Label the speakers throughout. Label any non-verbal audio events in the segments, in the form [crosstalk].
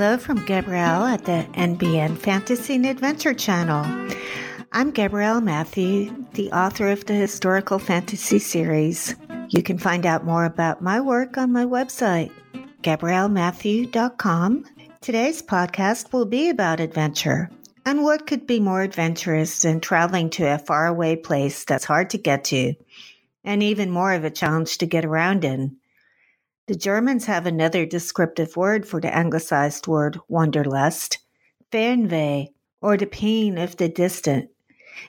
Speaker 1: Hello from Gabrielle at the NBN Fantasy and Adventure Channel. I'm Gabrielle Mathieu, the author of the historical fantasy series. You can find out more about my work on my website, gabriellemathieu.com. Today's podcast will be about adventure. And what could be more adventurous than traveling to a faraway place that's hard to get to, and even more of a challenge to get around in? The Germans have another descriptive word for the anglicized word wanderlust, Fernweh, or the pain of the distant.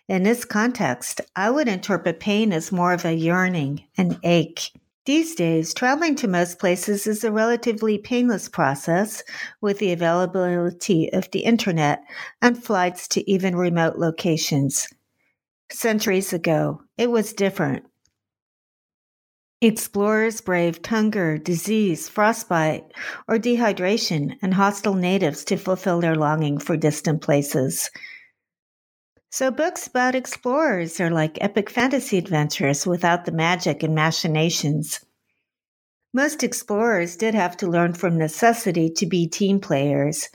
Speaker 1: In this context, I would interpret pain as more of a yearning, an ache. These days, traveling to most places is a relatively painless process with the availability of the internet and flights to even remote locations. Centuries ago, it was different. Explorers braved hunger, disease, frostbite, or dehydration, and hostile natives to fulfill their longing for distant places. So, books about explorers are like epic fantasy adventures without the magic and machinations. Most explorers did have to learn from necessity to be team players,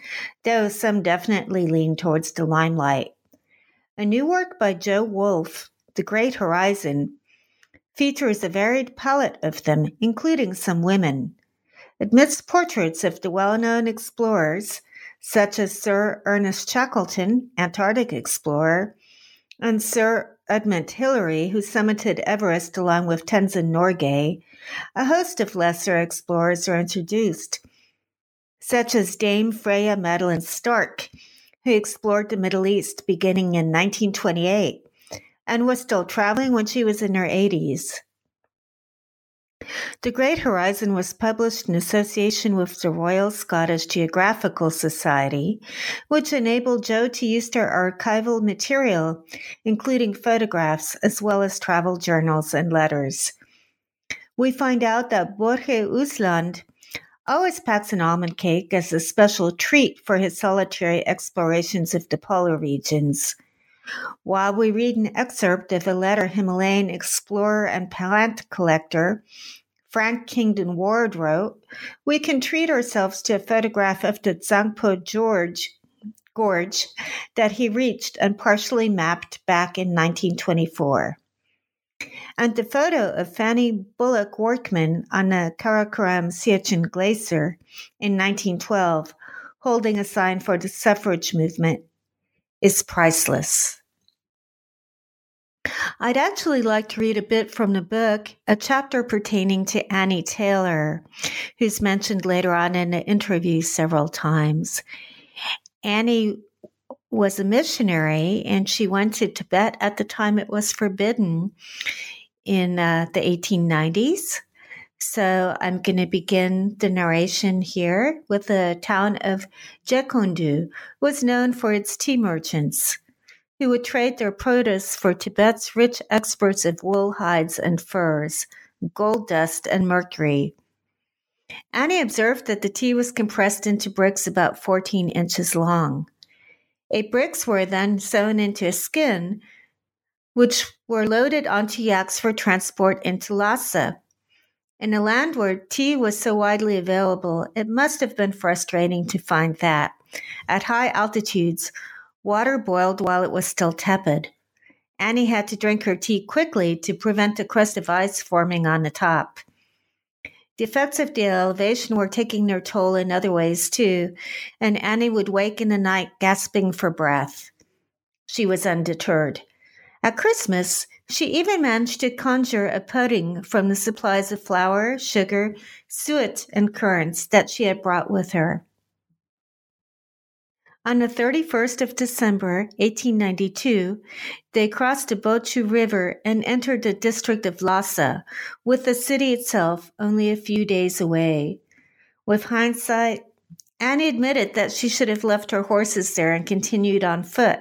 Speaker 1: though some definitely lean towards the limelight. A new work by Jo Woolf, The Great Horizon, features a varied palette of them, including some women. Amidst portraits of the well known explorers, such as Sir Ernest Shackleton, Antarctic explorer, and Sir Edmund Hillary, who summited Everest along with Tenzing Norgay, a host of lesser explorers are introduced, such as Dame Freya Madeline Stark, who explored the Middle East beginning in 1928 and was still traveling when she was in her 80s. The Great Horizon was published in association with the Royal Scottish Geographical Society, which enabled Jo to use their archival material, including photographs as well as travel journals and letters. We find out that Børge Ousland always packs an almond cake as a special treat for his solitary explorations of the polar regions. While we read an excerpt of a letter Himalayan explorer and plant collector Frank Kingdon Ward wrote, we can treat ourselves to a photograph of the Tsangpo George gorge that he reached and partially mapped back in 1924. And the photo of Fanny Bullock Workman on the Karakoram Siachen Glacier in 1912, holding a sign for the suffrage movement, is priceless. I'd actually like to read a bit from the book, a chapter pertaining to Annie Taylor, who's mentioned later on in the interview several times. Annie was a missionary and she went to Tibet at the time it was forbidden in uh, the 1890s. So I'm going to begin the narration here with the town of Jekondu, was known for its tea merchants who would trade their produce for Tibet's rich exports of wool, hides, and furs, gold dust, and mercury. Annie observed that the tea was compressed into bricks about 14 inches long. Eight bricks were then sewn into a skin, which were loaded onto yaks for transport into Lhasa. In a land where tea was so widely available, it must have been frustrating to find that, at high altitudes, Water boiled while it was still tepid. Annie had to drink her tea quickly to prevent a crust of ice forming on the top. The effects of the elevation were taking their toll in other ways too, and Annie would wake in the night gasping for breath. She was undeterred. At Christmas, she even managed to conjure a pudding from the supplies of flour, sugar, suet, and currants that she had brought with her. On the 31st of December, 1892, they crossed the Bochu River and entered the district of Lhasa, with the city itself only a few days away. With hindsight, Annie admitted that she should have left her horses there and continued on foot,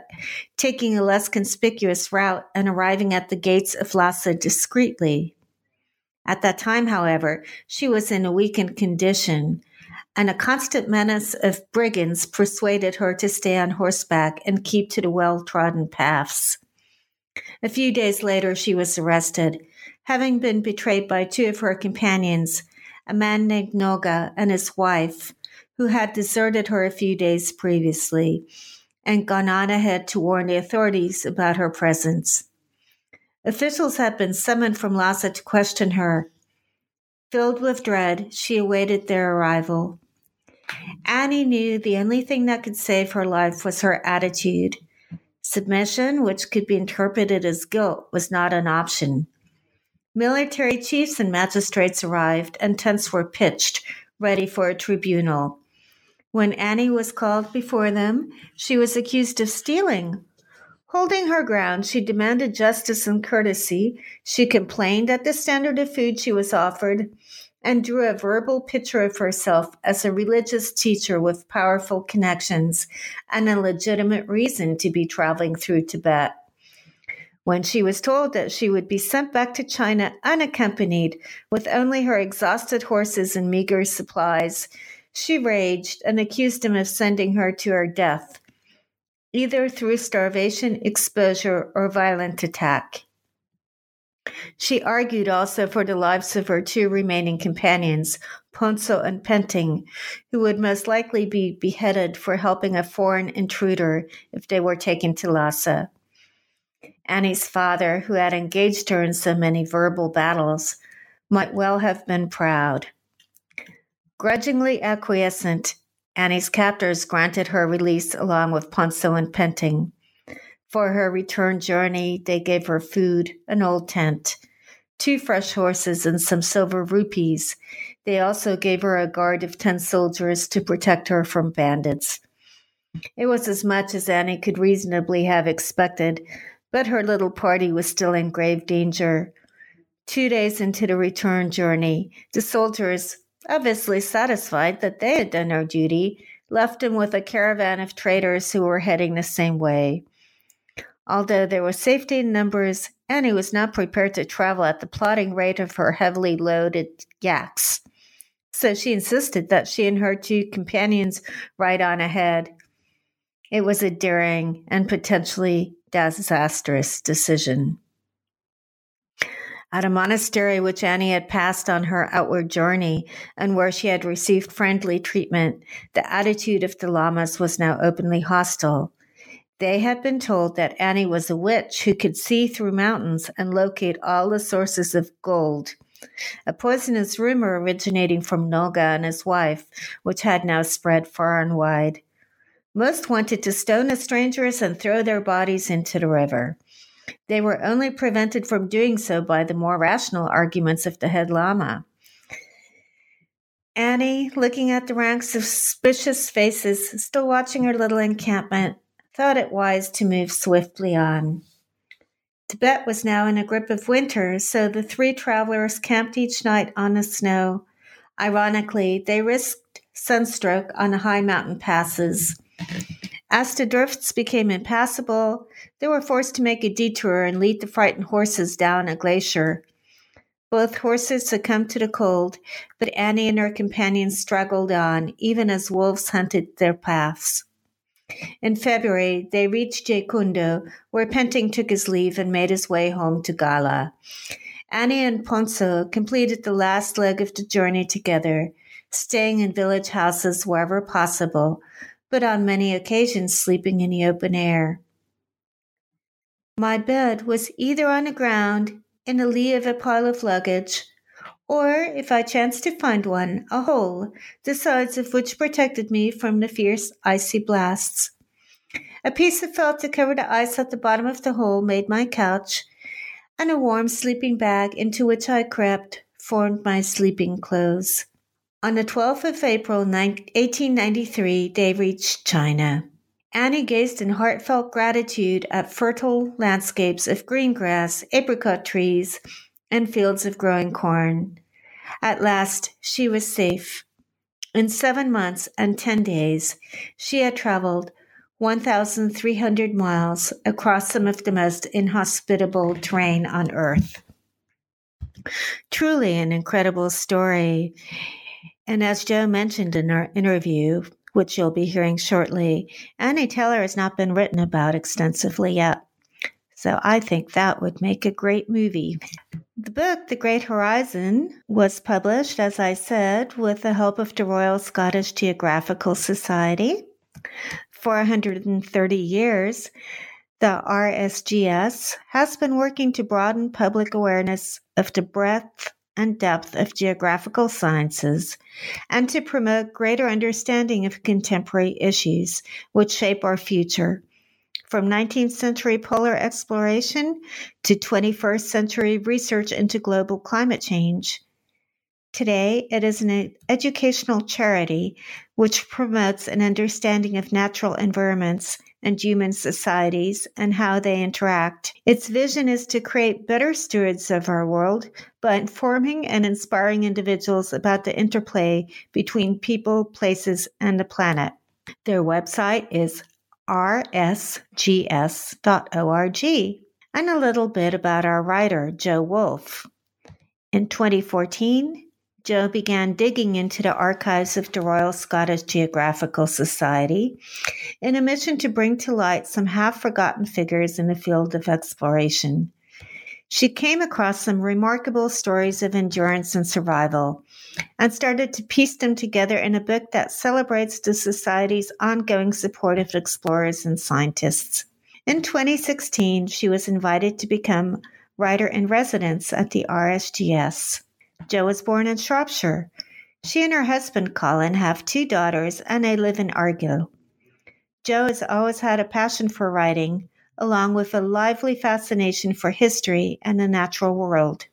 Speaker 1: taking a less conspicuous route and arriving at the gates of Lhasa discreetly. At that time, however, she was in a weakened condition, and a constant menace of brigands persuaded her to stay on horseback and keep to the well trodden paths. A few days later, she was arrested, having been betrayed by two of her companions, a man named Noga and his wife, who had deserted her a few days previously and gone on ahead to warn the authorities about her presence. Officials had been summoned from Lhasa to question her. Filled with dread, she awaited their arrival. Annie knew the only thing that could save her life was her attitude. Submission, which could be interpreted as guilt, was not an option. Military chiefs and magistrates arrived, and tents were pitched, ready for a tribunal. When Annie was called before them, she was accused of stealing. Holding her ground, she demanded justice and courtesy. She complained at the standard of food she was offered and drew a verbal picture of herself as a religious teacher with powerful connections and a legitimate reason to be traveling through Tibet. When she was told that she would be sent back to China unaccompanied with only her exhausted horses and meager supplies, she raged and accused him of sending her to her death, either through starvation, exposure, or violent attack. She argued also for the lives of her two remaining companions, Ponzo and Penting, who would most likely be beheaded for helping a foreign intruder if they were taken to Lhasa. Annie's father, who had engaged her in so many verbal battles, might well have been proud. Grudgingly acquiescent, Annie's captors granted her release along with Ponso and Penting. For her return journey, they gave her food, an old tent, two fresh horses, and some silver rupees. They also gave her a guard of ten soldiers to protect her from bandits. It was as much as Annie could reasonably have expected, but her little party was still in grave danger. Two days into the return journey, the soldiers obviously satisfied that they had done their duty, left him with a caravan of traders who were heading the same way. Although there was safety in numbers, Annie was not prepared to travel at the plodding rate of her heavily loaded yaks. So she insisted that she and her two companions ride on ahead. It was a daring and potentially disastrous decision. At a monastery which Annie had passed on her outward journey and where she had received friendly treatment, the attitude of the lamas was now openly hostile. They had been told that Annie was a witch who could see through mountains and locate all the sources of gold. A poisonous rumor originating from Noga and his wife, which had now spread far and wide. Most wanted to stone the strangers and throw their bodies into the river. They were only prevented from doing so by the more rational arguments of the head lama. Annie, looking at the ranks of suspicious faces, still watching her little encampment, thought it wise to move swiftly on. Tibet was now in a grip of winter, so the three travelers camped each night on the snow. Ironically, they risked sunstroke on the high mountain passes. As the drifts became impassable, they were forced to make a detour and lead the frightened horses down a glacier. Both horses succumbed to the cold, but Annie and her companions struggled on, even as wolves hunted their paths. In February, they reached Jaikundo, where Penting took his leave and made his way home to Gala. Annie and Ponso completed the last leg of the journey together, staying in village houses wherever possible, but on many occasions sleeping in the open air. My bed was either on the ground, in the lee of a pile of luggage, or, if I chanced to find one, a hole, the sides of which protected me from the fierce icy blasts. A piece of felt to cover the ice at the bottom of the hole made my couch, and a warm sleeping bag into which I crept formed my sleeping clothes. On the 12th of April, 1893, they reached China. Annie gazed in heartfelt gratitude at fertile landscapes of green grass, apricot trees, and fields of growing corn. At last, she was safe. In seven months and 10 days, she had traveled 1,300 miles across some of the most inhospitable terrain on Earth. Truly an incredible story. And as Jo mentioned in our interview, which you'll be hearing shortly, Annie Taylor has not been written about extensively yet. So I think that would make a great movie. The book, The Great Horizon, was published, as I said, with the help of the Royal Scottish Geographical Society. For 130 years, the RSGS has been working to broaden public awareness of the breadth and depth of geographical sciences and to promote greater understanding of contemporary issues which shape our future. From 19th century polar exploration to 21st century research into global climate change. Today, it is an educational charity which promotes an understanding of natural environments and human societies and how they interact. Its vision is to create better stewards of our world by informing and inspiring individuals about the interplay between people, places, and the planet. Their website is rsgs.org. And a little bit about our writer, Jo Woolf. In 2014, Jo began digging into the archives of the Royal Scottish Geographical Society in a mission to bring to light some half forgotten figures in the field of exploration. She came across some remarkable stories of endurance and survival and started to piece them together in a book that celebrates the Society's ongoing support of explorers and scientists. In 2016, she was invited to become writer in residence at the RSGS. Jo was born in Shropshire. She and her husband, Colin, have two daughters and they live in Argyll. Jo has always had a passion for writing, along with a lively fascination for history and the natural world.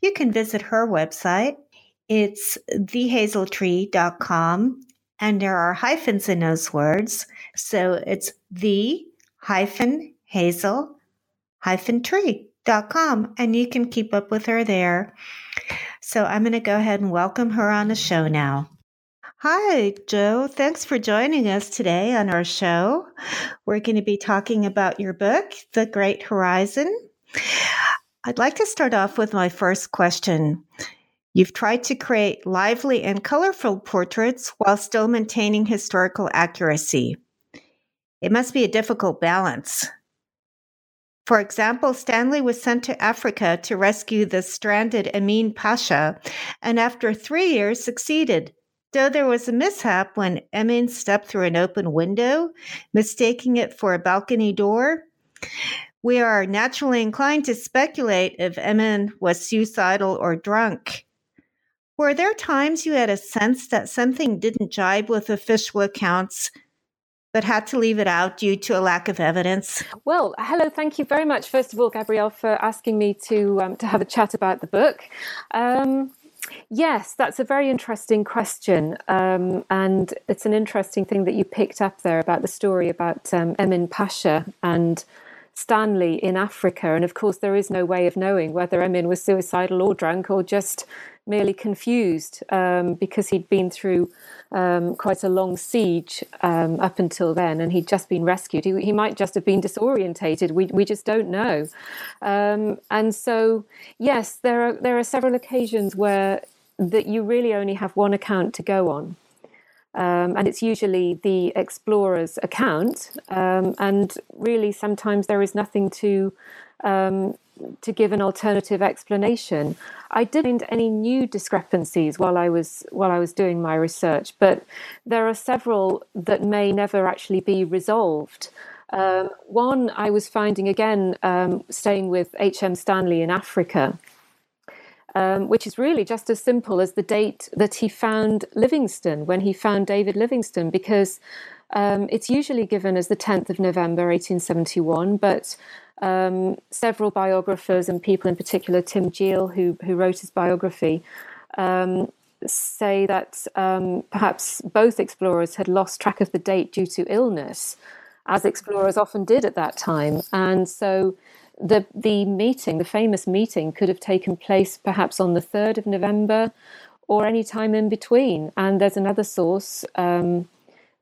Speaker 1: You can visit her website. It's thehazeltree.com, and there are hyphens in those words. So it's the hyphen hazel hyphen tree.com, and you can keep up with her there. So I'm going to go ahead and welcome her on the show now. Hi, Jo. Thanks for joining us today on our show. We're going to be talking about your book, The Great Horizon. I'd like to start off with my first question. You've tried to create lively and colorful portraits while still maintaining historical accuracy. It must be a difficult balance. For example, Stanley was sent to Africa to rescue the stranded Emin Pasha, and after three years succeeded, though there was a mishap when Emin stepped through an open window, mistaking it for a balcony door. We are naturally inclined to speculate if Emin was suicidal or drunk. Were there times you had a sense that something didn't jibe with official accounts but had to leave it out due to a lack of evidence?
Speaker 2: Well, hello. Thank you very much, first of all, Gabrielle, for asking me to um, to have a chat about the book. Um, yes, that's a very interesting question, um, and it's an interesting thing that you picked up there about the story about um, Emin Pasha and Stanley in Africa. And of course, there is no way of knowing whether Emin was suicidal or drunk or just merely confused um, because he'd been through um, quite a long siege um, up until then and he'd just been rescued. He, he, might just have been disorientated. We, we just don't know. Um, and so, yes, there are, there are several occasions where that you really only have one account to go on. Um, and it's usually the explorer's account. Um, and really, sometimes there is nothing to um, to give an alternative explanation. I didn't find any new discrepancies while I was while I was doing my research, but there are several that may never actually be resolved. Um, one I was finding again, um, staying with H.M. Stanley in Africa um, which is really just as simple as the date that he found Livingstone, when he found David Livingstone, because um, it's usually given as the 10th of November 1871, but um, several biographers and people in particular, Tim Jeal, who, who wrote his biography, um, say that um, perhaps both explorers had lost track of the date due to illness, as explorers often did at that time. And so the the meeting, the famous meeting, could have taken place perhaps on the third of November, or any time in between. And there's another source um,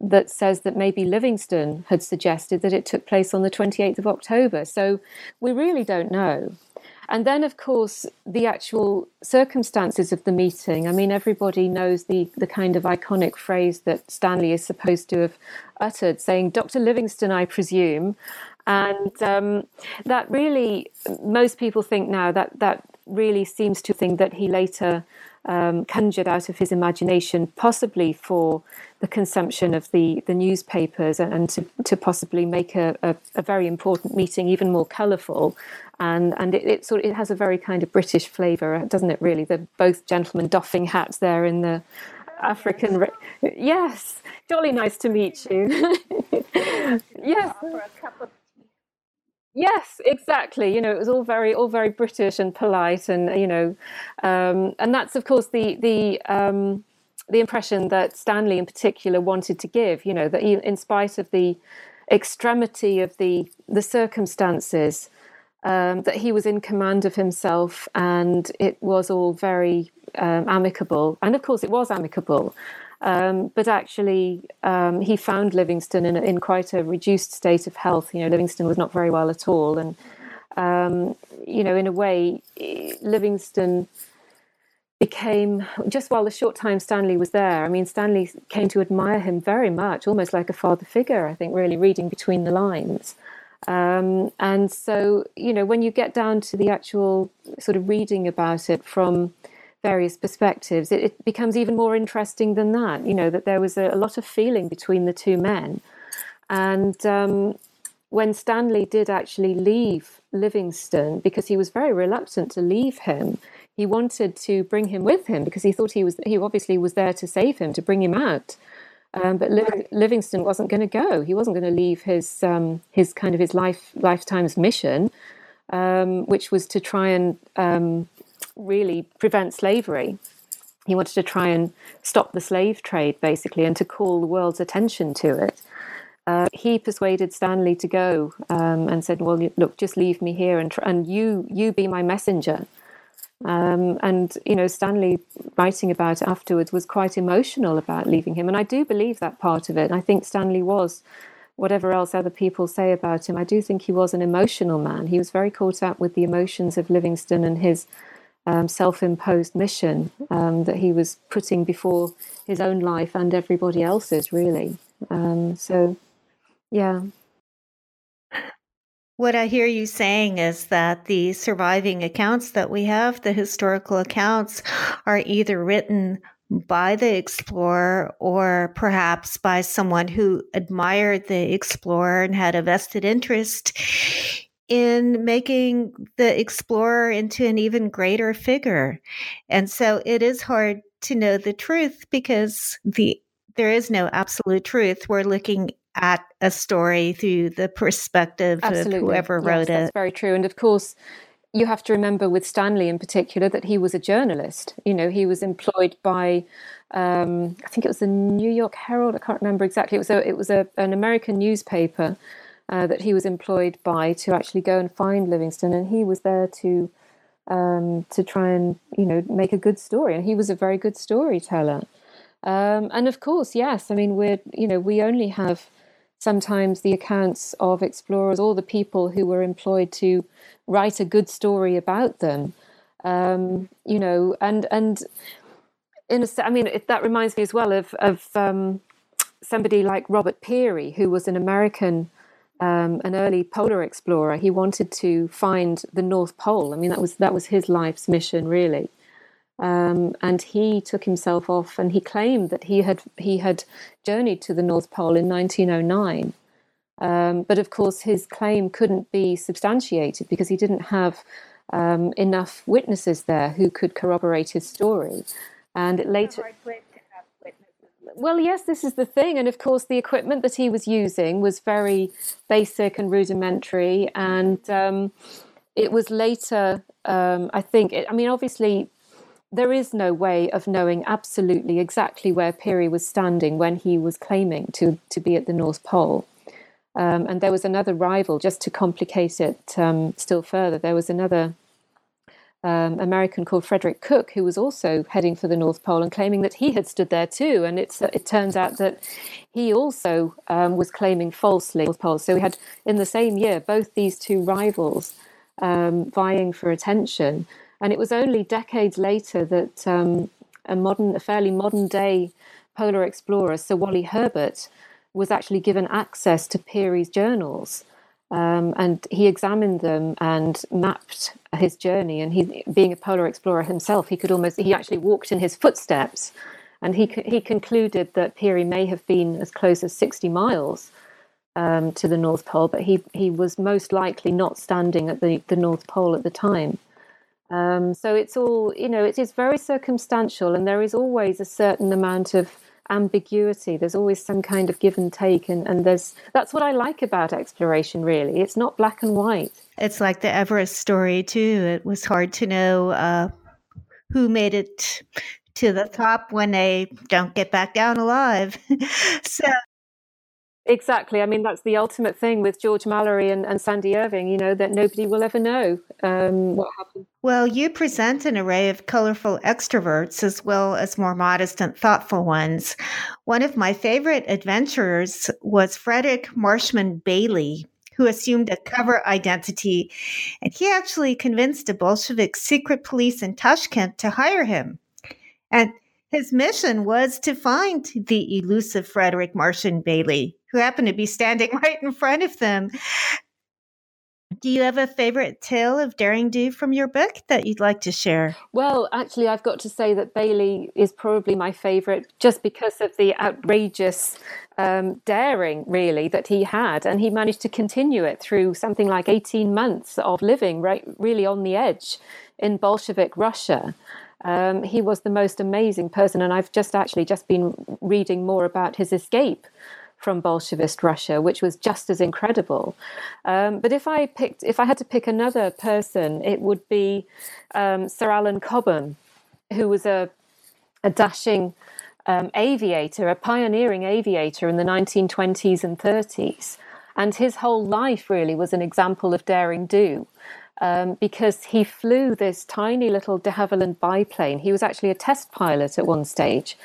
Speaker 2: that says that maybe Livingstone had suggested that it took place on the 28th of October. So we really don't know. And then, of course, the actual circumstances of the meeting. I mean, everybody knows the, the kind of iconic phrase that Stanley is supposed to have uttered, saying, Dr. Livingstone, I presume. And um, that really, most people think now that that really seems to think that he later um, conjured out of his imagination, possibly for the consumption of the, the newspapers and to, to possibly make a, a, a very important meeting even more colourful. And, and it, it, sort of, it has a very kind of British flavour, doesn't it, really? The both gentlemen doffing hats there in the African. Yes, jolly nice to meet you. [laughs] yes. Yes, exactly. You know, it was all very, all very British and polite, and you know, um, and that's of course the the um, the impression that Stanley, in particular, wanted to give. You know, that he, in spite of the extremity of the the circumstances, um, that he was in command of himself, and it was all very um, amicable. And of course, it was amicable. Um, but actually, um, he found Livingstone in, in, quite a reduced state of health. You know, Livingstone was not very well at all. And, um, you know, in a way, Livingstone became, just while the short time Stanley was there, I mean, Stanley came to admire him very much, almost like a father figure, I think, really reading between the lines. Um, and so, you know, when you get down to the actual sort of reading about it from various perspectives, it, it, becomes even more interesting than that. You know, that there was a, a lot of feeling between the two men. And um, when Stanley did actually leave Livingstone, because he was very reluctant to leave him, he wanted to bring him with him because he thought he was he obviously was there to save him, to bring him out. Um, but Liv- Livingstone wasn't going to go. He wasn't going to leave his um, his kind of his life lifetime's mission, um, which was to try and um, really prevent slavery. He wanted to try and stop the slave trade, basically, and to call the world's attention to it. Uh, he persuaded Stanley to go um, and said, "Well, look, just leave me here, and tr- and you you be my messenger." Um, and you know, Stanley writing about it afterwards was quite emotional about leaving him, and I do believe that part of it. I think Stanley was, whatever else other people say about him, I do think he was an emotional man. He was very caught up with the emotions of Livingstone and his um, self imposed mission um, that he was putting before his own life and everybody else's, really. Um, so, yeah.
Speaker 1: What I hear you saying is that the surviving accounts that we have, the historical accounts, are either written by the explorer or perhaps by someone who admired the explorer and had a vested interest in making the explorer into an even greater figure. And so it is hard to know the truth because the there is no absolute truth. We're looking at a story through the perspective Absolutely. of whoever
Speaker 2: yes,
Speaker 1: wrote
Speaker 2: it. That's very true. And of course, you have to remember with Stanley in particular that he was a journalist. You know, he was employed by, um, I think it was the New York Herald. I can't remember exactly. It was a, it was a, an American newspaper uh, that he was employed by to actually go and find Livingstone, and he was there to um, to try and you know make a good story, and he was a very good storyteller. Um, and of course, yes, I mean we're you know we only have sometimes the accounts of explorers or the people who were employed to write a good story about them. Um, you know, and and in a, I mean it, that reminds me as well of of um, somebody like Robert Peary, who was an American um, an early polar explorer. He wanted to find the North Pole. I mean, that was that was his life's mission, really. Um, and he took himself off, and he claimed that he had he had journeyed to the North Pole in 1909. Um, but of course, his claim couldn't be substantiated because he didn't have um, enough witnesses there who could corroborate his story. And it later well, yes, this is the thing. And of course, the equipment that he was using was very basic and rudimentary. And um, it was later, um, I think, it, I mean, obviously, there is no way of knowing absolutely exactly where Peary was standing when he was claiming to, to be at the North Pole. Um, and there was another rival, just to complicate it um, still further, there was another um, American called Frederick Cook, who was also heading for the North Pole and claiming that he had stood there too. And it's, it turns out that he also um, was claiming falsely North Pole. So we had in the same year both these two rivals um, vying for attention. And it was only decades later that um, a modern, a fairly modern day polar explorer, Sir Wally Herbert, was actually given access to Peary's journals. Um, and he examined them and mapped his journey. And he, being a polar explorer himself, he could almost he actually walked in his footsteps, and he he concluded that Peary may have been as close as sixty miles um, to the North Pole, but he he was most likely not standing at the the North Pole at the time. Um, so it's all you know. It is very circumstantial, and there is always a certain amount of ambiguity. There's always some kind of give and take, and, and there's that's what I like about exploration. Really, it's not black and white.
Speaker 1: It's like the Everest story too. It was hard to know uh, who made it to the top when they don't get back down alive. [laughs] so
Speaker 2: Exactly. I mean, that's the ultimate thing with George Mallory and, and Sandy Irvine, you know, that nobody will ever know um, what happened.
Speaker 1: Well, you present an array of colorful extroverts as well as more modest and thoughtful ones. One of my favorite adventurers was Frederick Marshman Bailey, who assumed a cover identity, and he actually convinced the Bolshevik secret police in Tashkent to hire him. And his mission was to find the elusive Frederick Marshman Bailey, who happened to be standing [laughs] right in front of them. Do you have a favorite tale of daring do from your book that you'd like to share?
Speaker 2: Well, actually, I've got to say that Bailey is probably my favorite just because of the outrageous um, daring, really, that he had. And he managed to continue it through something like 18 months of living right, really on the edge in Bolshevik Russia. Um, he was the most amazing person, and I've just actually just been reading more about his escape from Bolshevist Russia, which was just as incredible. Um, but if I picked, if I had to pick another person, it would be um, Sir Alan Cobham, who was a a dashing um, aviator, a pioneering aviator in the 1920s and 30s, and his whole life really was an example of daring do. Um, because he flew this tiny little de Havilland biplane. He was actually a test pilot at one stage,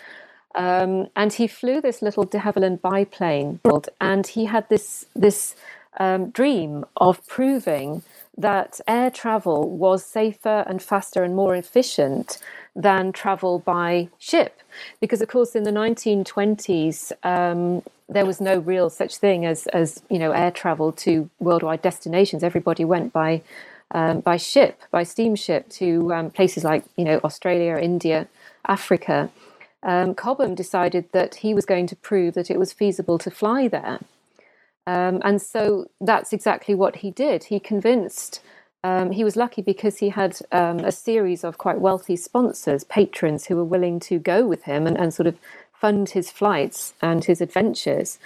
Speaker 2: um, and he flew this little de Havilland biplane, and he had this this um, dream of proving that air travel was safer and faster and more efficient than travel by ship. Because, of course, in the 1920s, um, there was no real such thing as, as you know air travel to worldwide destinations. Everybody went by um, by ship, by steamship to um, places like you know Australia, India, Africa um, Cobham decided that he was going to prove that it was feasible to fly there. Um, and so that's exactly what he did. He convinced, um, he was lucky because he had um, a series of quite wealthy sponsors, patrons who were willing to go with him and, and sort of fund his flights and his adventures.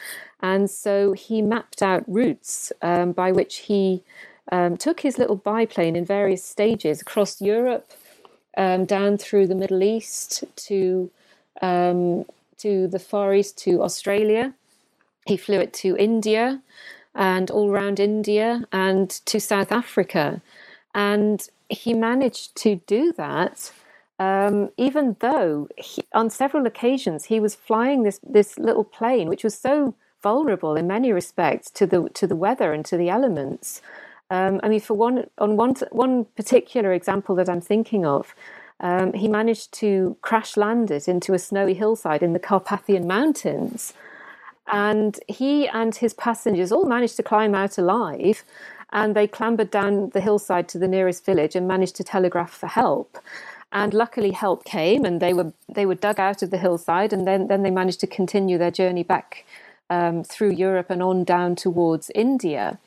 Speaker 2: And so he mapped out routes um, by which he um, took his little biplane in various stages across Europe, down through the Middle East to um, to the Far East, to Australia. He flew it to India and all around India and to South Africa. And he managed to do that, um, even though he, on several occasions he was flying this, this little plane, which was so vulnerable in many respects to the, to the weather and to the elements. Um, I mean, for one, on one, one particular example that I'm thinking of, um, he managed to crash land it into a snowy hillside in the Carpathian Mountains. And he and his passengers all managed to climb out alive. And they clambered down the hillside to the nearest village and managed to telegraph for help. And luckily, help came, and they were they were dug out of the hillside, and then then they managed to continue their journey back um, through Europe and on down towards India.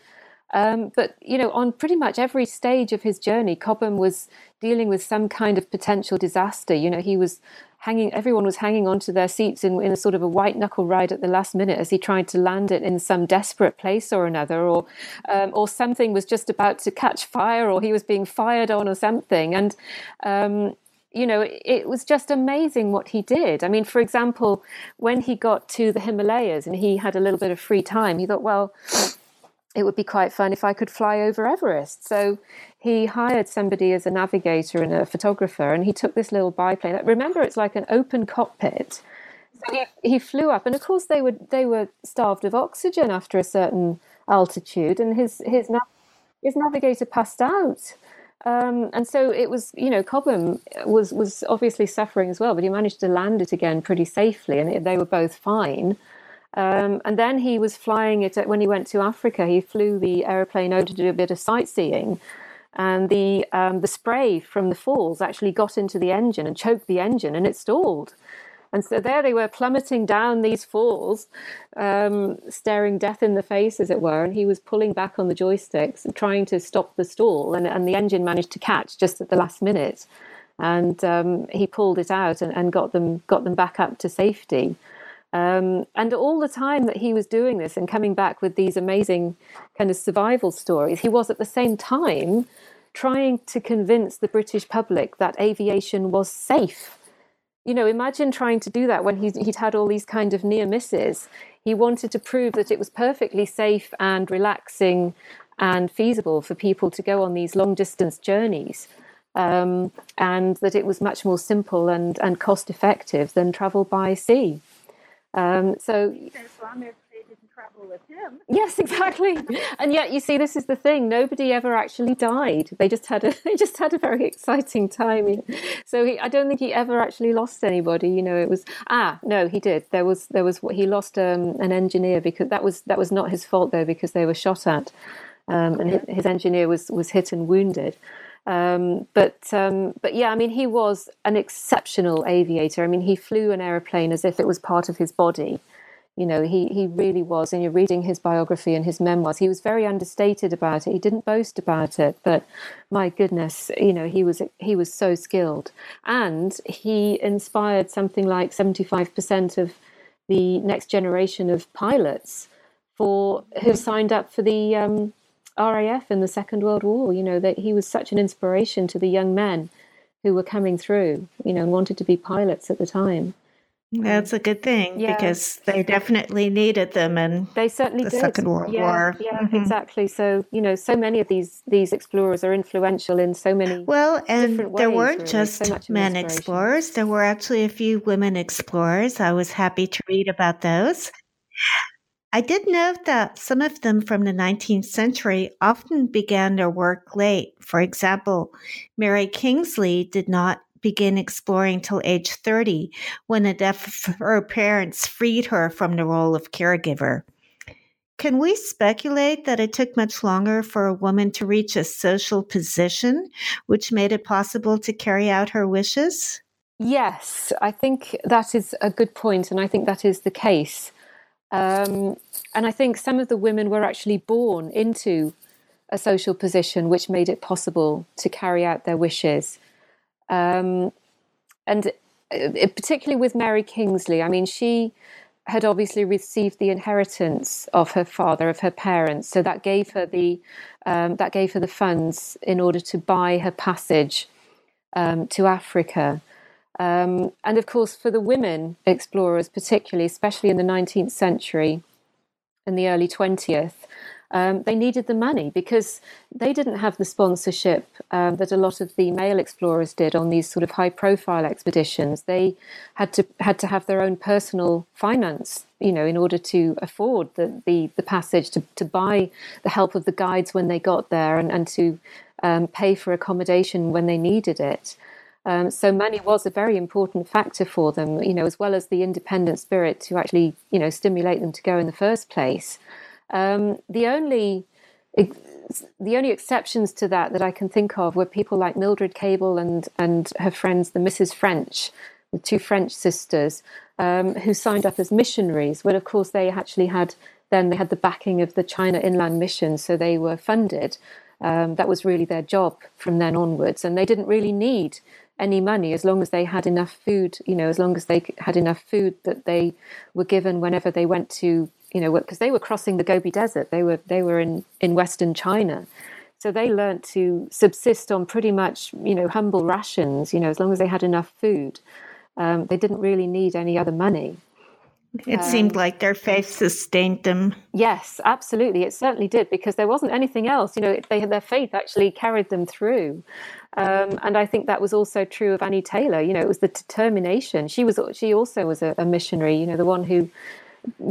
Speaker 2: Um, but you know, on pretty much every stage of his journey, Cobham was dealing with some kind of potential disaster. You know, he was hanging. Everyone was hanging onto their seats in, in a sort of a white knuckle ride at the last minute as he tried to land it in some desperate place or another, or um, or something was just about to catch fire, or he was being fired on, or something. And um, you know, it was just amazing what he did. I mean, for example, when he got to the Himalayas and he had a little bit of free time, he thought, well it would be quite fun if I could fly over Everest. So he hired somebody as a navigator and a photographer, and he took this little biplane. Remember, it's like an open cockpit. So he, he flew up, and of course they were they were starved of oxygen after a certain altitude, and his his his navigator passed out. Um, and so it was, you know, Cobham was was obviously suffering as well, but he managed to land it again pretty safely, and it, they were both fine. Um, and then he was flying it when he went to Africa. He flew the aeroplane over to do a bit of sightseeing, and the um, the spray from the falls actually got into the engine and choked the engine, and it stalled. And so there they were plummeting down these falls, um, staring death in the face, as it were. And he was pulling back on the joysticks, trying to stop the stall. And, and the engine managed to catch just at the last minute. And um, he pulled it out and, and, got them got them back up to safety. Um, and all the time that he was doing this and coming back with these amazing kind of survival stories, he was at the same time trying to convince the British public that aviation was safe you know, imagine trying to do that when he'd, he'd had all these kind of near misses. He wanted to prove that it was perfectly safe and relaxing and feasible for people to go on these long distance journeys. Um, and that it was much more simple and, and cost effective than travel by sea. Um, so, with him. Yes, exactly. [laughs] and yet, you see, this is the thing: nobody ever actually died. They just had a [laughs] they just had a very exciting time. So he, I don't think he ever actually lost anybody. You know, it was ah no, he did. There was there was he lost um, an engineer because that was that was not his fault though because they were shot at, um, and his engineer was was hit and wounded. Um, but um, but yeah, I mean, he was an exceptional aviator. I mean, he flew an aeroplane as if it was part of his body. You know, he, he really was. And you're reading his biography and his memoirs. He was very understated about it. He didn't boast about it, but my goodness, you know, he was he was so skilled, and he inspired something like seventy five percent of the next generation of pilots for who signed up for the um, RAF in the Second World War. You know that he was such an inspiration to the young men who were coming through. You know, and wanted to be pilots at the time.
Speaker 1: That's a good thing yeah. because they definitely needed them and
Speaker 2: they certainly
Speaker 1: the
Speaker 2: did.
Speaker 1: Second World
Speaker 2: yeah,
Speaker 1: War.
Speaker 2: Yeah, mm-hmm. exactly. So you know, so many of these these explorers are influential in so many.
Speaker 1: Well, and
Speaker 2: there
Speaker 1: weren't
Speaker 2: really.
Speaker 1: just
Speaker 2: so
Speaker 1: men explorers. There were actually a few women explorers. I was happy to read about those. I did note that some of them from the 19th century often began their work late. For example, Mary Kingsley did not begin exploring till age 30 when the death of her parents freed her from the role of caregiver. Can we speculate that it took much longer for a woman to reach a social position which made it possible to carry out her wishes?
Speaker 2: Yes, I think that is a good point, and I think that is the case. Um, and I think some of the women were actually born into a social position which made it possible to carry out their wishes. Um, and uh, particularly with Mary Kingsley, I mean, she had obviously received the inheritance of her father, of her parents, so that gave her the um, that gave her the funds in order to buy her passage um, to Africa. Um, and of course, for the women explorers, particularly, especially in the 19th century and the early 20th, um, they needed the money because they didn't have the sponsorship um, that a lot of the male explorers did on these sort of high profile expeditions. They had to had to have their own personal finance, you know, in order to afford the the, the passage to, to buy the help of the guides when they got there and, and to um, pay for accommodation when they needed it. Um, so money was a very important factor for them, you know, as well as the independent spirit to actually, you know, stimulate them to go in the first place. Um, the only the only exceptions to that that I can think of were people like Mildred Cable and and her friends, the Mrs. French, the two French sisters, um, who signed up as missionaries. But of course, they actually had then they had the backing of the China Inland Mission, so they were funded. Um, that was really their job from then onwards, and they didn't really need any money as long as they had enough food. You know, as long as they had enough food that they were given whenever they went to you know, because they were crossing the Gobi Desert. They were they were in in Western China, so they learnt to subsist on pretty much you know humble rations. You know, as long as they had enough food, um, they didn't really need any other money.
Speaker 1: It um, seemed like their faith sustained them.
Speaker 2: Yes, absolutely. It certainly did because there wasn't anything else. You know, they had their faith actually carried them through. Um, and I think that was also true of Annie Taylor. You know, it was the determination. She was. She also was a, a missionary. You know, the one who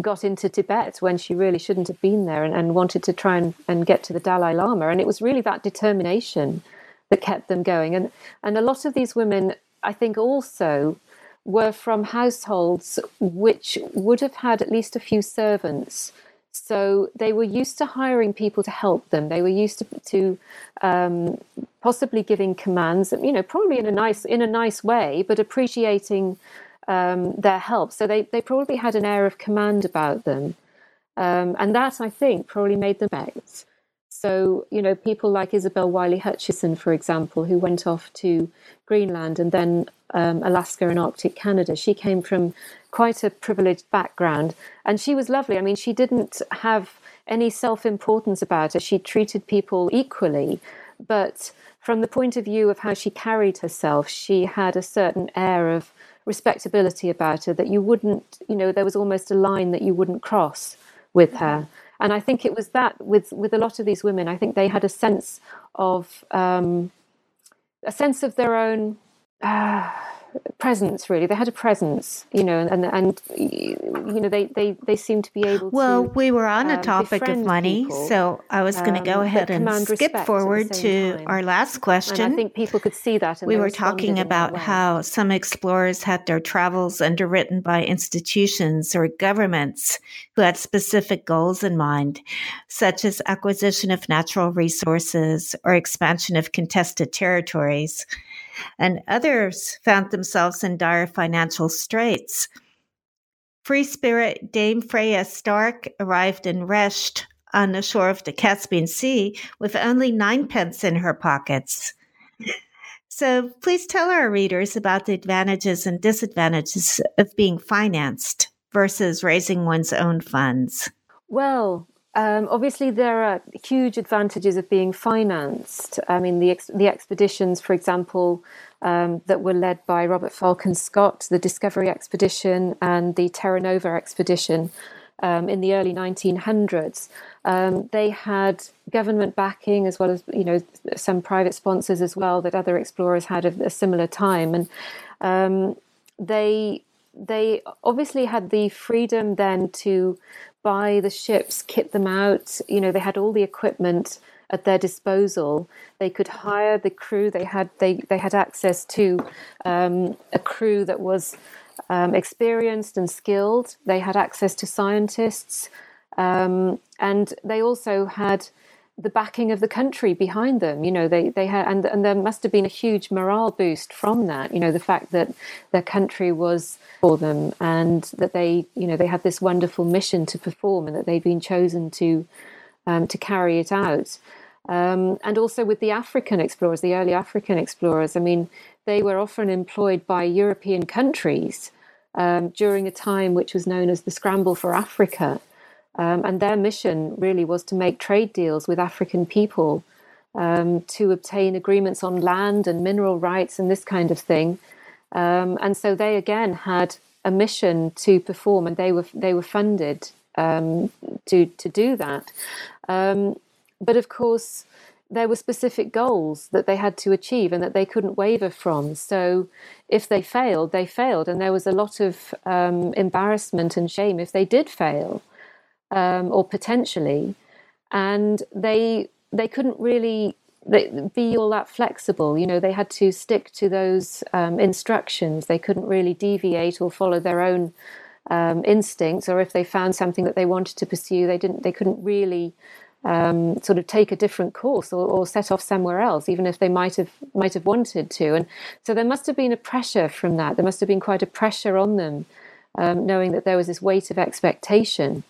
Speaker 2: got into Tibet when she really shouldn't have been there and, and wanted to try and, and get to the Dalai Lama. And it was really that determination that kept them going. And and a lot of these women, I think, also were from households which would have had at least a few servants. So they were used to hiring people to help them. They were used to, to um, possibly giving commands, you know, probably in a nice in a nice way, but appreciating um, their help. So they they probably had an air of command about them, um, and that I think probably made them act. So, you know, people like Isobel Wylie Hutchison, for example, who went off to Greenland and then um, Alaska and Arctic Canada, she came from quite a privileged background and she was lovely. I mean, she didn't have any self importance about her, she treated people equally. But from the point of view of how she carried herself, she had a certain air of respectability about her that you wouldn't, you know, there was almost a line that you wouldn't cross with her. And I think it was that with with a lot of these women, I think they had a sense of um, a sense of their own. Uh, presence really they had a presence you know and and you know they they they seem to be able to.
Speaker 1: well
Speaker 2: to,
Speaker 1: we were on a um, topic of money people, so i was going to go um, ahead and skip forward to time. our last question
Speaker 2: and i think people could see that
Speaker 1: we were talking about how some explorers had their travels underwritten by institutions or governments who had specific goals in mind such as acquisition of natural resources or expansion of contested territories and others found themselves in dire financial straits. Free spirit Dame Freya Stark arrived in Resht on the shore of the Caspian Sea with only ninepence in her pockets. So please tell our readers about the advantages and disadvantages of being financed versus raising one's own funds.
Speaker 2: Well, um, obviously, there are huge advantages of being financed. I mean, the ex- the expeditions, for example, um, that were led by Robert Falcon Scott, the Discovery Expedition and the Terra Nova Expedition um, in the early 1900s, um, they had government backing as well as you know some private sponsors as well that other explorers had at a similar time, and um, they they obviously had the freedom then to buy the ships, kit them out. You know, they had all the equipment at their disposal. They could hire the crew. They had they they had access to um, a crew that was um, experienced and skilled. They had access to scientists, um, and they also had the backing of the country behind them. You know, they they had and and there must have been a huge morale boost from that. You know, the fact that their country was for them and that they you know they had this wonderful mission to perform and that they'd been chosen to um, to carry it out. Um, and also with the African explorers, the early African explorers. I mean, they were often employed by European countries um, during a time which was known as the scramble for Africa. Um, and their mission really was to make trade deals with African people um, to obtain agreements on land and mineral rights and this kind of thing. Um, and so they again had a mission to perform, and they were they were funded um, to to do that. Um, but of course, there were specific goals that they had to achieve and that they couldn't waver from. So if they failed, they failed, and there was a lot of um, embarrassment and shame if they did fail um, or potentially, and they they couldn't really be all that flexible. You know, they had to stick to those um, instructions. They couldn't really deviate or follow their own um, instincts. Or if they found something that they wanted to pursue, they didn't. They couldn't really um, sort of take a different course or, or, set off somewhere else, even if they might have might have wanted to. And so there must have been a pressure from that. There must have been quite a pressure on them, um, knowing that there was this weight of expectation.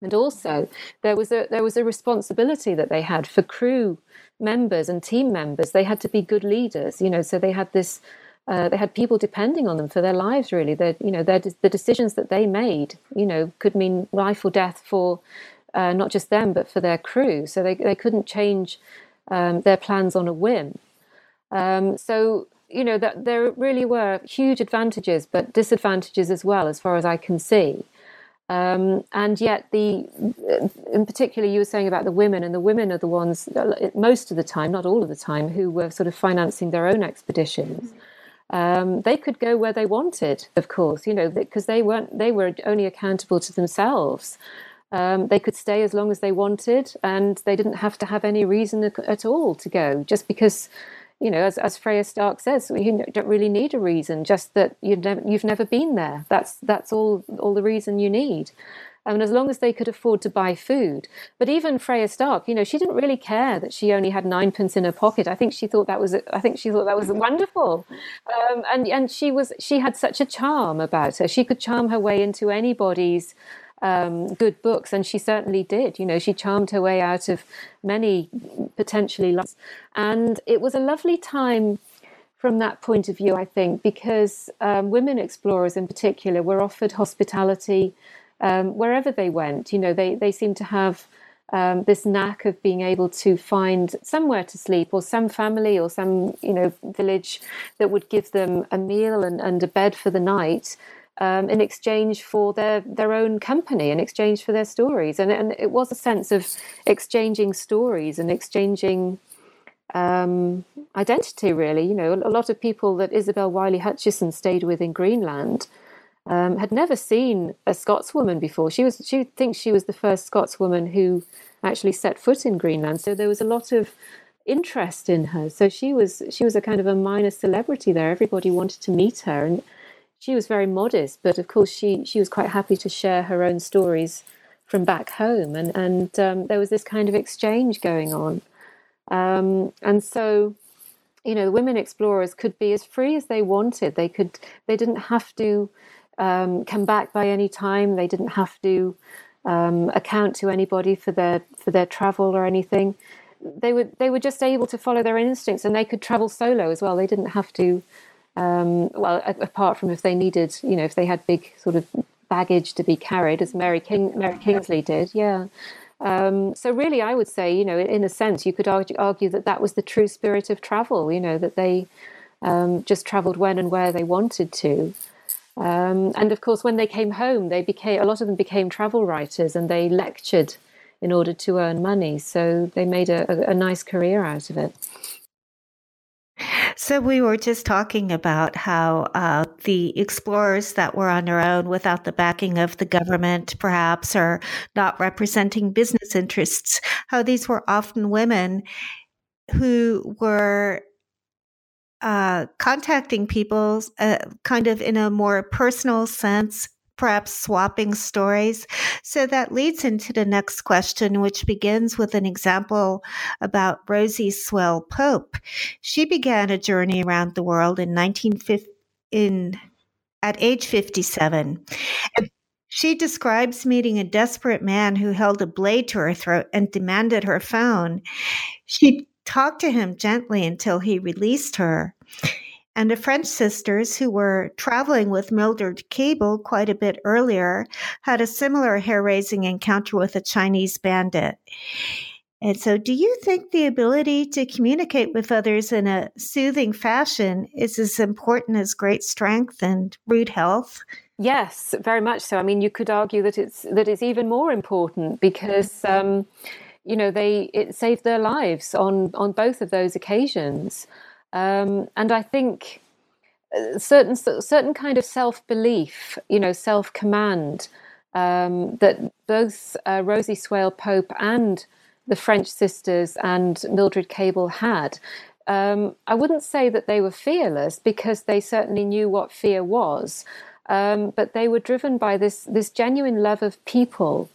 Speaker 2: And also, there was a there was a responsibility that they had for crew members and team members. They had to be good leaders, you know. So they had this, uh, they had people depending on them for their lives. Really, you know, the decisions that they made, you know, could mean life or death for uh, not just them but for their crew. So they they couldn't change um, their plans on a whim. Um, so you know that there really were huge advantages, but disadvantages as well, as far as I can see. Um, and yet, the in particular, you were saying about the women, and the women are the ones most of the time, not all of the time, who were sort of financing their own expeditions. Um, they could go where they wanted, of course, you know, because they weren't they were only accountable to themselves. Um, they could stay as long as they wanted, and they didn't have to have any reason at all to go, just because you know, as, as Freya Stark says, you don't really need a reason, just that you've never, you've never been there. That's, that's all, all the reason you need. And as long as they could afford to buy food. But even Freya Stark, you know, she didn't really care that she only had ninepence in her pocket. I think she thought that was, I think she thought that was [laughs] wonderful. Um, and, and she was, she had such a charm about her. She could charm her way into anybody's um, good books, and she certainly did. You know, she charmed her way out of many potentially lost. And it was a lovely time from that point of view, I think, because um, women explorers in particular were offered hospitality um, wherever they went. You know, they, they seemed to have um, this knack of being able to find somewhere to sleep or some family or some, you know, village that would give them a meal and, and a bed for the night um, in exchange for their their own company, in exchange for their stories, and and it was a sense of exchanging stories and exchanging um, identity. Really, you know, a lot of people that Isobel Wylie Hutchison stayed with in Greenland. Um, had never seen a Scotswoman before. She was she thinks she was the first Scotswoman who actually set foot in Greenland. So there was a lot of interest in her. So she was she was a kind of a minor celebrity there. Everybody wanted to meet her, and she was very modest, but of course she she was quite happy to share her own stories from back home, and and um, there was this kind of exchange going on, um, and so you know women explorers could be as free as they wanted. They could they didn't have to um, come back by any time. They didn't have to um, account to anybody for their for their travel or anything. They were they were just able to follow their instincts, and they could travel solo as well. They didn't have to um, well, apart from if they needed, you know, if they had big sort of baggage to be carried, as Mary King, Mary Kingsley did, yeah. Um, so really, I would say, you know, in a sense, you could argue, argue that that was the true spirit of travel. You know, that they um, just travelled when and where they wanted to. Um, and of course, when they came home, they became a lot of them became travel writers, and they lectured in order to earn money. So they made a, a, a nice career out of it.
Speaker 1: So we were just talking about how uh, the explorers that were on their own without the backing of the government, perhaps, or not representing business interests, how these were often women who were uh, contacting people uh, kind of in a more personal sense perhaps swapping stories. So that leads into the next question, which begins with an example about Rosie Swale Pope. She began a journey around the world in 1950, in, at age 57. She describes meeting a desperate man who held a blade to her throat and demanded her phone. She talked to him gently until he released her and the French sisters, who were traveling with Mildred Cable quite a bit earlier, had a similar hair raising encounter with a Chinese bandit. And so, do you think the ability to communicate with others in a soothing fashion is as important as great strength and rude health?
Speaker 2: Yes, very much so. I mean, you could argue that it's that it's even more important because, um, you know, they it saved their lives on on both of those occasions. Um, and I think uh, certain certain kind of self belief, you know, self command um, that both uh, Rosie Swale Pope and the French sisters and Mildred Cable had. Um, I wouldn't say that they were fearless because they certainly knew what fear was, um, but they were driven by this this genuine love of people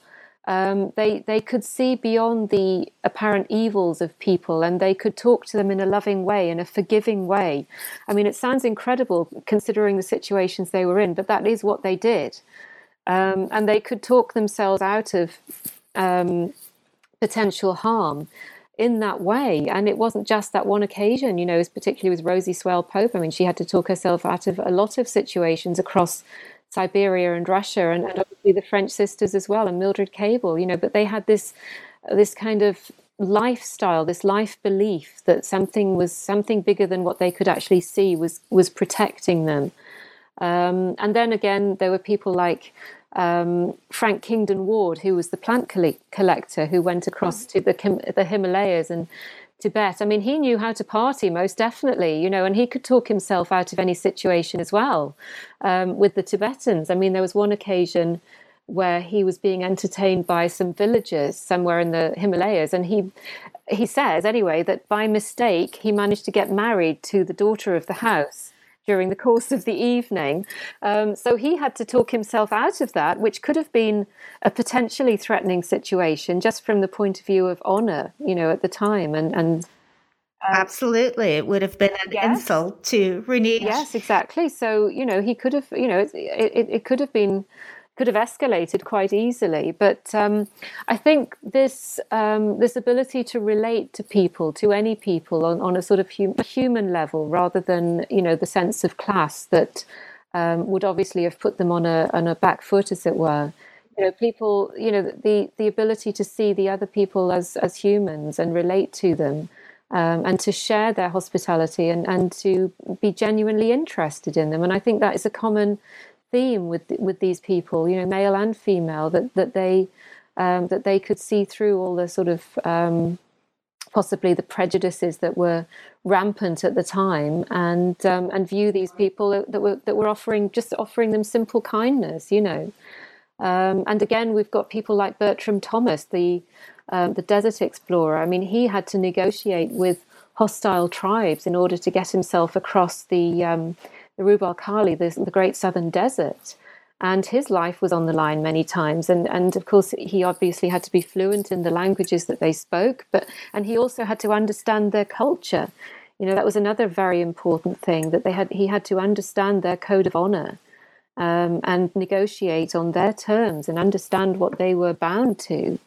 Speaker 2: um, they they could see beyond the apparent evils of people, and they could talk to them in a loving way, in a forgiving way. I mean, it sounds incredible considering the situations they were in, but that is what they did, um, and they could talk themselves out of um, potential harm in that way. And it wasn't just that one occasion, you know, particularly with Rosie Swale Pope. I mean, she had to talk herself out of a lot of situations across Siberia and Russia, and, and obviously the French sisters as well, and Mildred Cable, you know. But they had this this kind of lifestyle, this life belief that something was something bigger than what they could actually see was was protecting them. Um, and then again, there were people like um, Frank Kingdon Ward, who was the plant collector who went across to the, the Himalayas and Tibet. I mean, he knew how to party most definitely, you know, and he could talk himself out of any situation as well um, with the Tibetans. I mean, there was one occasion where he was being entertained by some villagers somewhere in the Himalayas, and he he says anyway that by mistake he managed to get married to the daughter of the house during the course of the evening. Um, so he had to talk himself out of that, which could have been a potentially threatening situation just from the point of view of honor, you know, at the time. And, and
Speaker 1: um, Absolutely. It would have been an yes. insult to Renee.
Speaker 2: Yes, exactly. So, you know, he could have, you know, it, it, it could have been could have escalated quite easily. But um, I think this um, this ability to relate to people, to any people, on, on a sort of hum- human level, rather than you know the sense of class that um, would obviously have put them on a on a back foot, as it were. You know, people, you know, the the ability to see the other people as as humans and relate to them. Um, and to share their hospitality and, and to be genuinely interested in them. And I think that is a common theme with with these people, you know, male and female, that that they um, that they could see through all the sort of um, possibly the prejudices that were rampant at the time, and um, and view these people that were that were offering just offering them simple kindness, you know. Um, and again, we've got people like Bertram Thomas, the um, the desert explorer. I mean, he had to negotiate with hostile tribes in order to get himself across the um, the Rub al Khali, the, the great southern desert. And his life was on the line many times. And, and of course, he obviously had to be fluent in the languages that they spoke, but and he also had to understand their culture. You know, that was another very important thing that they had. He had to understand their code of honor um, and negotiate on their terms and understand what they were bound to,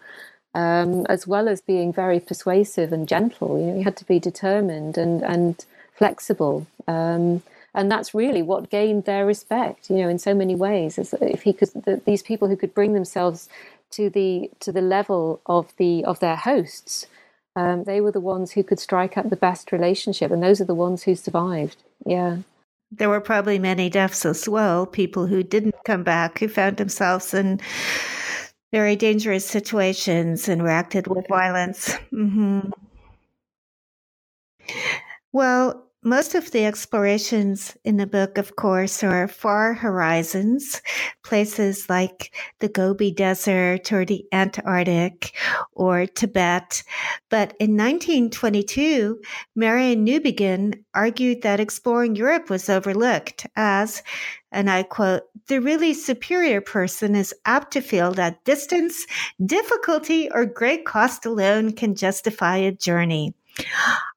Speaker 2: um, as well as being very persuasive and gentle. You know, he had to be determined and and flexible. Um, and that's really what gained their respect you know in so many ways as if he could the, these people who could bring themselves to the to the level of the of their hosts um, they were the ones who could strike up the best relationship and those are the ones who survived. Yeah.
Speaker 1: There were probably many deaths as well people who didn't come back who found themselves in very dangerous situations and reacted with violence. Mm-hmm. well most of the explorations in the book, of course, are far horizons, places like the Gobi Desert or the Antarctic or Tibet. But in 1922, Marion Newbigin argued that exploring Europe was overlooked as, and I quote, the really superior person is apt to feel that distance, difficulty, or great cost alone can justify a journey.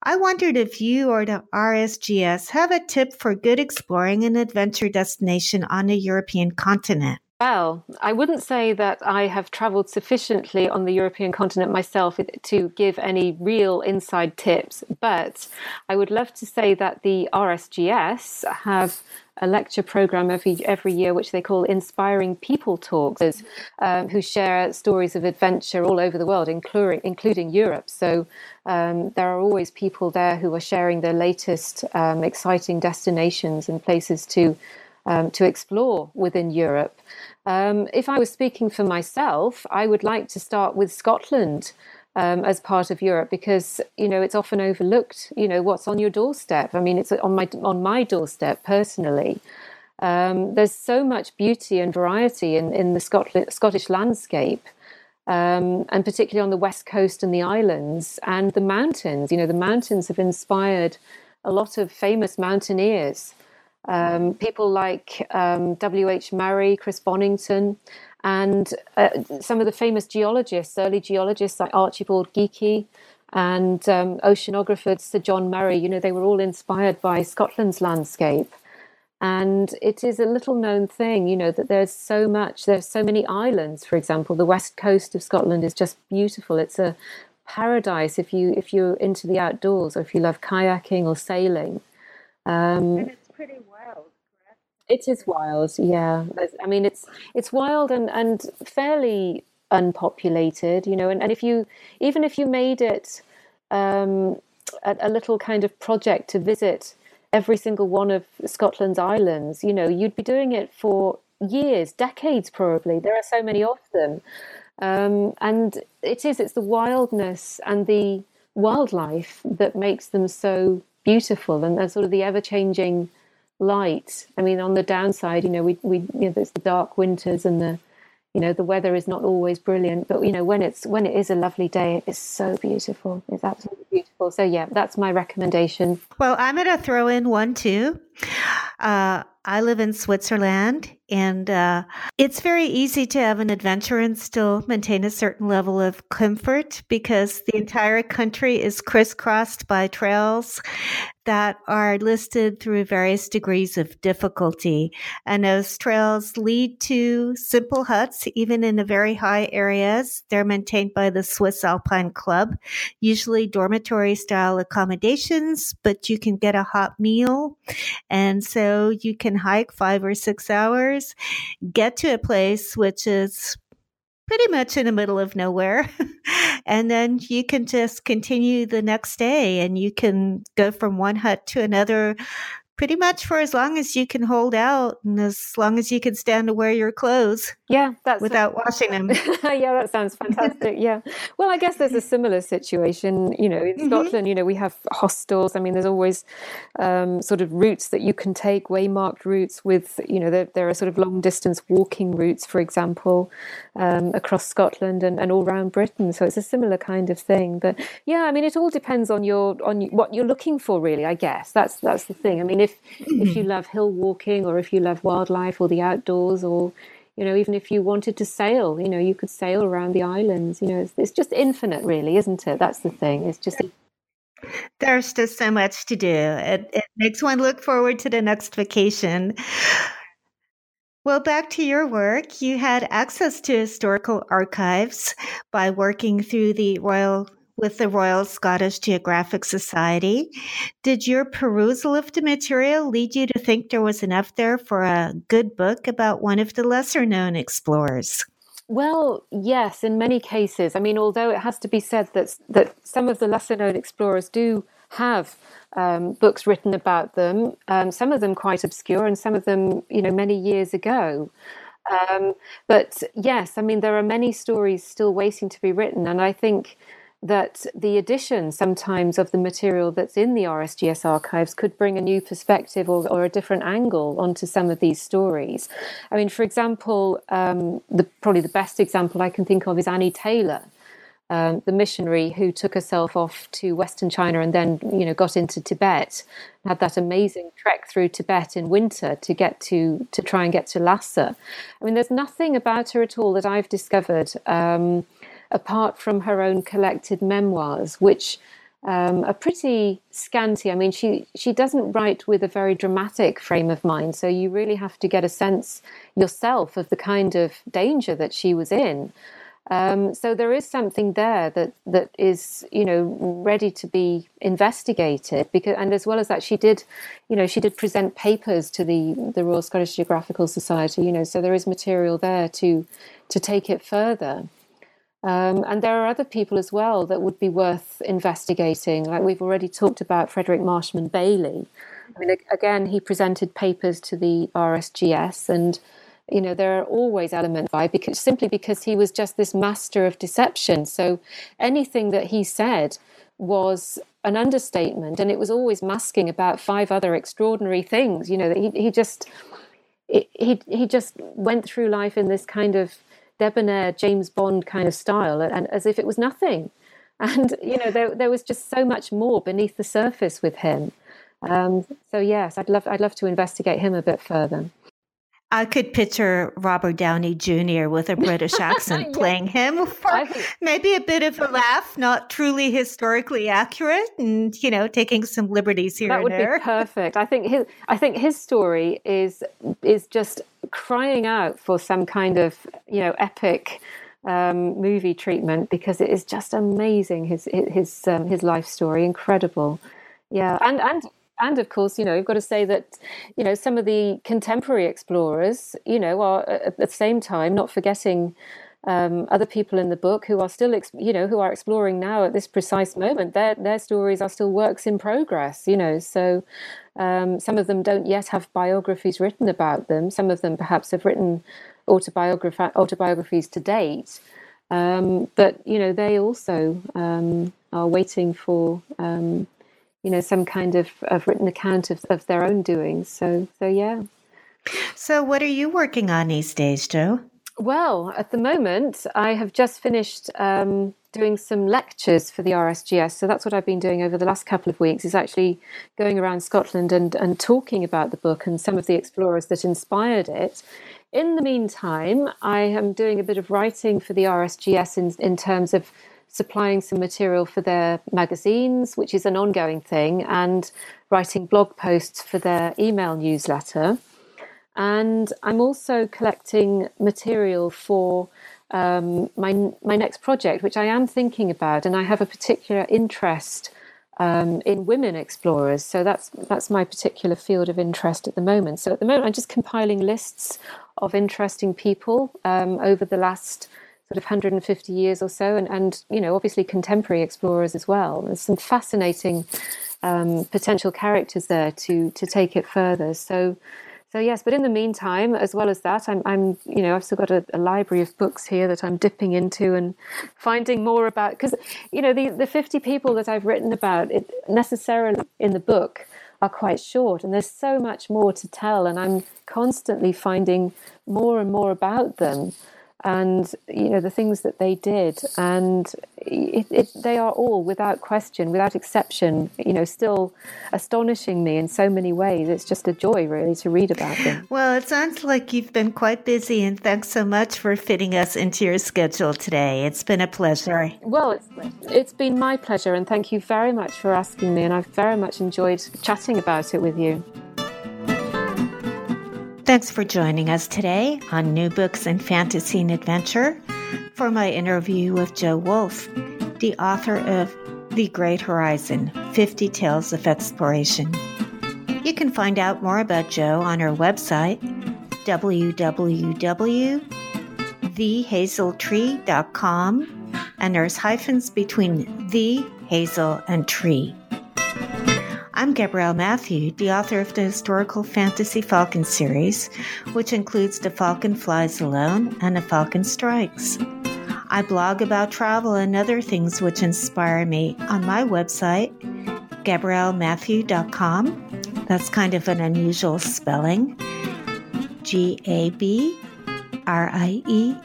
Speaker 1: I wondered if you or the RSGS have a tip for good exploring an adventure destination on the European continent.
Speaker 2: Well, I wouldn't say that I have traveled sufficiently on the European continent myself to give any real inside tips, but I would love to say that the RSGS have a lecture program every every year, which they call Inspiring People Talks, um, who share stories of adventure all over the world, including including Europe. So um, there are always people there who are sharing their latest um, exciting destinations and places to um, to explore within Europe. Um, if I was speaking for myself, I would like to start with Scotland um, as part of Europe because you know it's often overlooked. You know what's on your doorstep. I mean, it's on my on my doorstep personally. Um, there's so much beauty and variety in in the Scotland, Scottish landscape. Um, and particularly on the west coast and the islands and the mountains. You know, the mountains have inspired a lot of famous mountaineers. Um, people like um, W.H. Murray, Chris Bonington, and uh, some of the famous geologists, early geologists like Archibald Geikie and um, oceanographer Sir John Murray, you know, they were all inspired by Scotland's landscape. And it is a little known thing, you know, that there's so much, there's so many islands, for example. The west coast of Scotland is just beautiful. It's a paradise if you if you're into the outdoors or if you love kayaking or sailing.
Speaker 1: Um, and it's pretty
Speaker 2: it is wild, yeah. I mean, it's it's wild and and fairly unpopulated, you know. And, and if you even if you made it um, a, a little kind of project to visit every single one of Scotland's islands, you know, you'd be doing it for years, decades probably. There are so many of them. Um, and it is, it's the wildness and the wildlife that makes them so beautiful and sort of the ever changing light. I mean, on the downside, you know, we, we, you know, there's the dark winters and the, you know, the weather is not always brilliant, but you know, when it's, when it is a lovely day, it's so beautiful. It's absolutely beautiful. So yeah, that's my recommendation.
Speaker 1: Well, I'm to throw in one too. Uh, I live in Switzerland, and uh, it's very easy to have an adventure and still maintain a certain level of comfort because the entire country is crisscrossed by trails that are listed through various degrees of difficulty. And those trails lead to simple huts, even in the very high areas. They're maintained by the Swiss Alpine Club, usually dormitory style accommodations, but you can get a hot meal. And so you can hike five or six hours, get to a place which is pretty much in the middle of nowhere. [laughs] and then you can just continue the next day and you can go from one hut to another pretty much for as long as you can hold out and as long as you can stand to wear your clothes.
Speaker 2: Yeah, that's
Speaker 1: without washing them. [laughs]
Speaker 2: yeah, that sounds fantastic. yeah. Well, I guess there's a similar situation, you know, in mm-hmm. Scotland, you know, we have hostels. I mean, there's always um, sort of routes that you can take, waymarked routes with, you know, there, there are sort of long distance walking routes, for example, um, across Scotland and, and all around Britain. So it's a similar kind of thing. But yeah, I mean, it all depends on your on what you're looking for, really. I guess that's that's the thing. I mean, if mm-hmm. if you love hill walking or if you love wildlife or the outdoors or you know even if you wanted to sail you know you could sail around the islands you know it's, it's just infinite really isn't it that's the thing it's just
Speaker 1: there's just so much to do it, it makes one look forward to the next vacation well, back to your work. You had access to historical archives by working through the Royal with the Royal Scottish Geographic Society. Did your perusal of the material lead you to think there was enough there for a good book about one of the lesser known explorers?
Speaker 2: Well, yes, in many cases. I mean, although it has to be said that that some of the lesser known explorers do have um, books written about them, um, some of them quite obscure, and some of them, you know, many years ago. Um, but yes, I mean, there are many stories still waiting to be written, and I think that the addition sometimes of the material that's in the RSGS archives could bring a new perspective or, or a different angle onto some of these stories. I mean, for example, um, the, probably the best example I can think of is Annie Taylor. Um, the missionary who took herself off to Western China and then, you know, got into Tibet, had that amazing trek through Tibet in winter to get to to try and get to Lhasa. I mean, there's nothing about her at all that I've discovered um, apart from her own collected memoirs, which um, are pretty scanty. I mean, she she doesn't write with a very dramatic frame of mind, so you really have to get a sense yourself of the kind of danger that she was in. Um, so there is something there that that is you know ready to be investigated because and as well as that she did you know she did present papers to the the Royal Scottish Geographical Society you know so there is material there to to take it further. Um, and there are other people as well that would be worth investigating. Like we've already talked about Frederick Marshman Bailey. I mean, again, he presented papers to the RSGS, and you know there are always elements by because simply because he was just this master of deception. So anything that he said was an understatement, and it was always masking about five other extraordinary things. You know that he he just he he just went through life in this kind of debonair James Bond kind of style, and as if it was nothing. [laughs] And you know, there there was just so much more beneath the surface with him. Um, so yes, I'd love I'd love to investigate him a bit further.
Speaker 1: I could picture Robert Downey Jr. with a British [laughs] accent playing him for maybe a bit of a laugh, not truly historically accurate, and you know, taking some liberties here.
Speaker 2: That would
Speaker 1: there.
Speaker 2: be [laughs] perfect. I think his I think his story is is just crying out for some kind of you know epic um, movie treatment because it is just amazing. His his um, his life story, incredible. Yeah, and and and of course, you know, you've got to say that, you know, some of the contemporary explorers, you know, are at the same time not forgetting um, other people in the book who are still, you know, who are exploring now at this precise moment. Their their stories are still works in progress, you know. So um, some of them don't yet have biographies written about them. Some of them perhaps have written autobiograph- autobiographies to date. Um, but you know, they also um, are waiting for um, you know some kind of, of written account of, of their own doings. So so yeah.
Speaker 1: So what are you working on these days, Jo
Speaker 2: Well, at the moment, I have just finished um, doing some lectures for the RSGS. So that's what I've been doing over the last couple of weeks is actually going around Scotland and, and talking about the book and some of the explorers that inspired it. In the meantime, I am doing a bit of writing for the RSGS in, in terms of supplying some material for their magazines, which is an ongoing thing, and writing blog posts for their email newsletter. And I'm also collecting material for um, my my next project, which I am thinking about, and I have a particular interest um, in women explorers. So that's that's my particular field of interest at the moment. So at the moment, I'm just compiling lists of interesting people um, over the last sort of 150 years or so, and, and you know, obviously contemporary explorers as well. There's some fascinating um, potential characters there to to take it further. So so yes, but in the meantime, as well as that, I'm, I'm you know, I've still got a, a library of books here that I'm dipping into and finding more about because, you know, the the 50 people that I've written about it necessarily in the book are quite short, and there's so much more to tell, and I'm constantly finding more and more about them and you know the things that they did. And it, it, they are all without question without exception you know still astonishing me in so many ways. It's just a joy really to read about them.
Speaker 1: Well it sounds like you've been quite busy and thanks so much for fitting us into your schedule today. It's been a pleasure.
Speaker 2: Well it's, it's been my pleasure and thank you very much for asking me and i've very much enjoyed chatting about it with you
Speaker 1: Thanks for joining us today on New Books in Fantasy and Adventure for my interview with Jo Woolf, the author of The Great Horizon 50 Tales of Exploration. You can find out more about Jo on her website, www.thehazeltree.com, and there's hyphens between the hazel and tree. I'm Gabrielle Mathieu, the author of the historical fantasy Falcon series, which includes The Falcon Flies Alone and The Falcon Strikes. I blog about travel and other things which inspire me on my website, GabrielleMathieu.com. That's kind of an unusual spelling. G A B R I E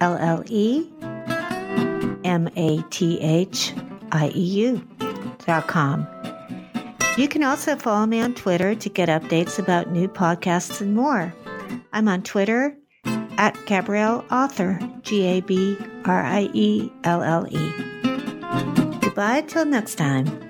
Speaker 1: L L E M A T H I E U dot com. You can also follow me on Twitter to get updates about new podcasts and more. I'm on Twitter at Gabrielle Author, G A B R I E L L E. Goodbye till next time.